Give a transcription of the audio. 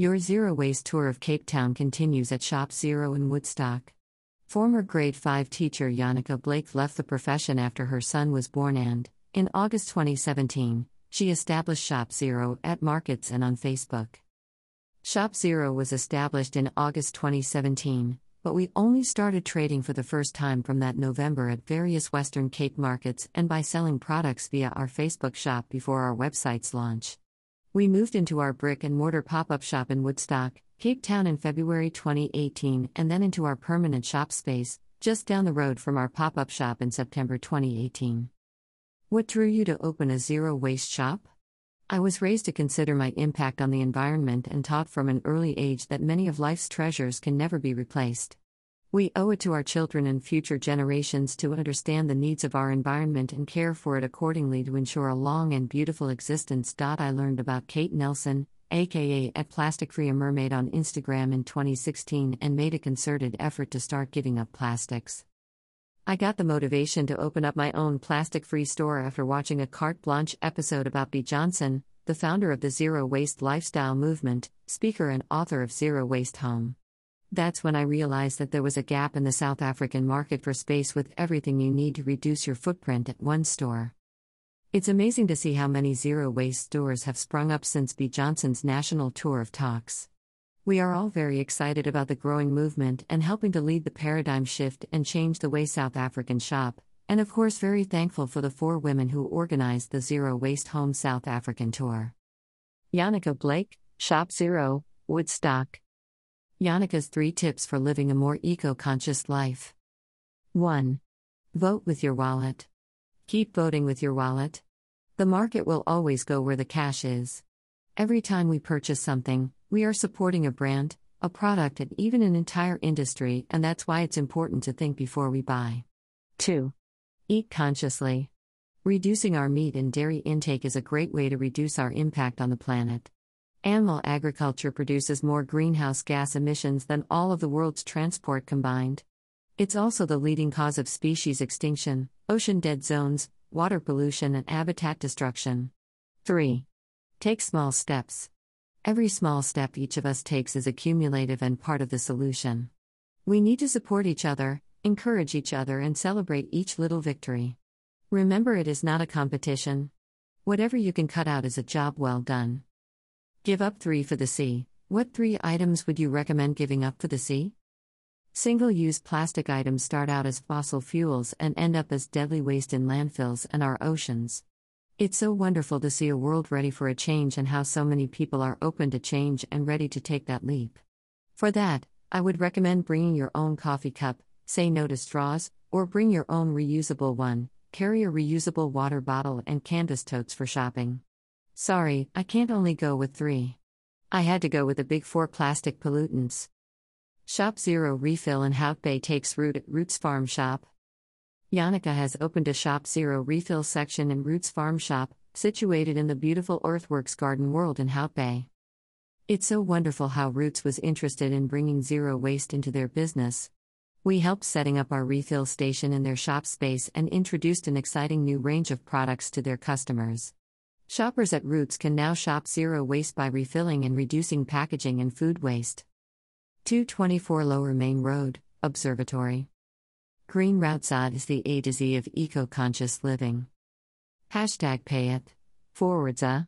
Your zero waste tour of Cape Town continues at Shop Zero in Woodstock. Former grade 5 teacher Yannicka Blake left the profession after her son was born and, in August 2017, she established Shop Zero at markets and on Facebook. Shop Zero was established in August 2017, but we only started trading for the first time from that November at various Western Cape markets and by selling products via our Facebook shop before our website's launch. We moved into our brick and mortar pop up shop in Woodstock, Cape Town in February 2018, and then into our permanent shop space, just down the road from our pop up shop in September 2018. What drew you to open a zero waste shop? I was raised to consider my impact on the environment and taught from an early age that many of life's treasures can never be replaced. We owe it to our children and future generations to understand the needs of our environment and care for it accordingly to ensure a long and beautiful existence. I learned about Kate Nelson, aka at Plastic Free a Mermaid on Instagram in 2016 and made a concerted effort to start giving up plastics. I got the motivation to open up my own plastic free store after watching a carte blanche episode about Bea Johnson, the founder of the Zero Waste Lifestyle Movement, speaker and author of Zero Waste Home. That's when I realized that there was a gap in the South African market for space with everything you need to reduce your footprint at one store. It's amazing to see how many zero waste stores have sprung up since Bea Johnson's national tour of talks. We are all very excited about the growing movement and helping to lead the paradigm shift and change the way South Africans shop, and of course, very thankful for the four women who organized the Zero Waste Home South African tour. Yannicka Blake, Shop Zero, Woodstock. Yannicka's three tips for living a more eco conscious life. 1. Vote with your wallet. Keep voting with your wallet. The market will always go where the cash is. Every time we purchase something, we are supporting a brand, a product, and even an entire industry, and that's why it's important to think before we buy. 2. Eat consciously. Reducing our meat and dairy intake is a great way to reduce our impact on the planet. Animal agriculture produces more greenhouse gas emissions than all of the world's transport combined. It's also the leading cause of species extinction, ocean dead zones, water pollution, and habitat destruction. 3. Take small steps. Every small step each of us takes is accumulative and part of the solution. We need to support each other, encourage each other, and celebrate each little victory. Remember, it is not a competition. Whatever you can cut out is a job well done. Give up 3 for the sea. What three items would you recommend giving up for the sea? Single use plastic items start out as fossil fuels and end up as deadly waste in landfills and our oceans. It's so wonderful to see a world ready for a change and how so many people are open to change and ready to take that leap. For that, I would recommend bringing your own coffee cup, say no to straws, or bring your own reusable one, carry a reusable water bottle and canvas totes for shopping. Sorry, I can't only go with three. I had to go with the big four plastic pollutants. Shop Zero Refill in Hout Bay takes root at Roots Farm Shop. Yannicka has opened a Shop Zero Refill section in Roots Farm Shop, situated in the beautiful Earthworks Garden World in Hout Bay. It's so wonderful how Roots was interested in bringing zero waste into their business. We helped setting up our refill station in their shop space and introduced an exciting new range of products to their customers. Shoppers at Roots can now shop zero waste by refilling and reducing packaging and food waste. 224 Lower Main Road, Observatory. Green Routside is the A to Z of eco conscious living. Hashtag pay it. Forwards, uh.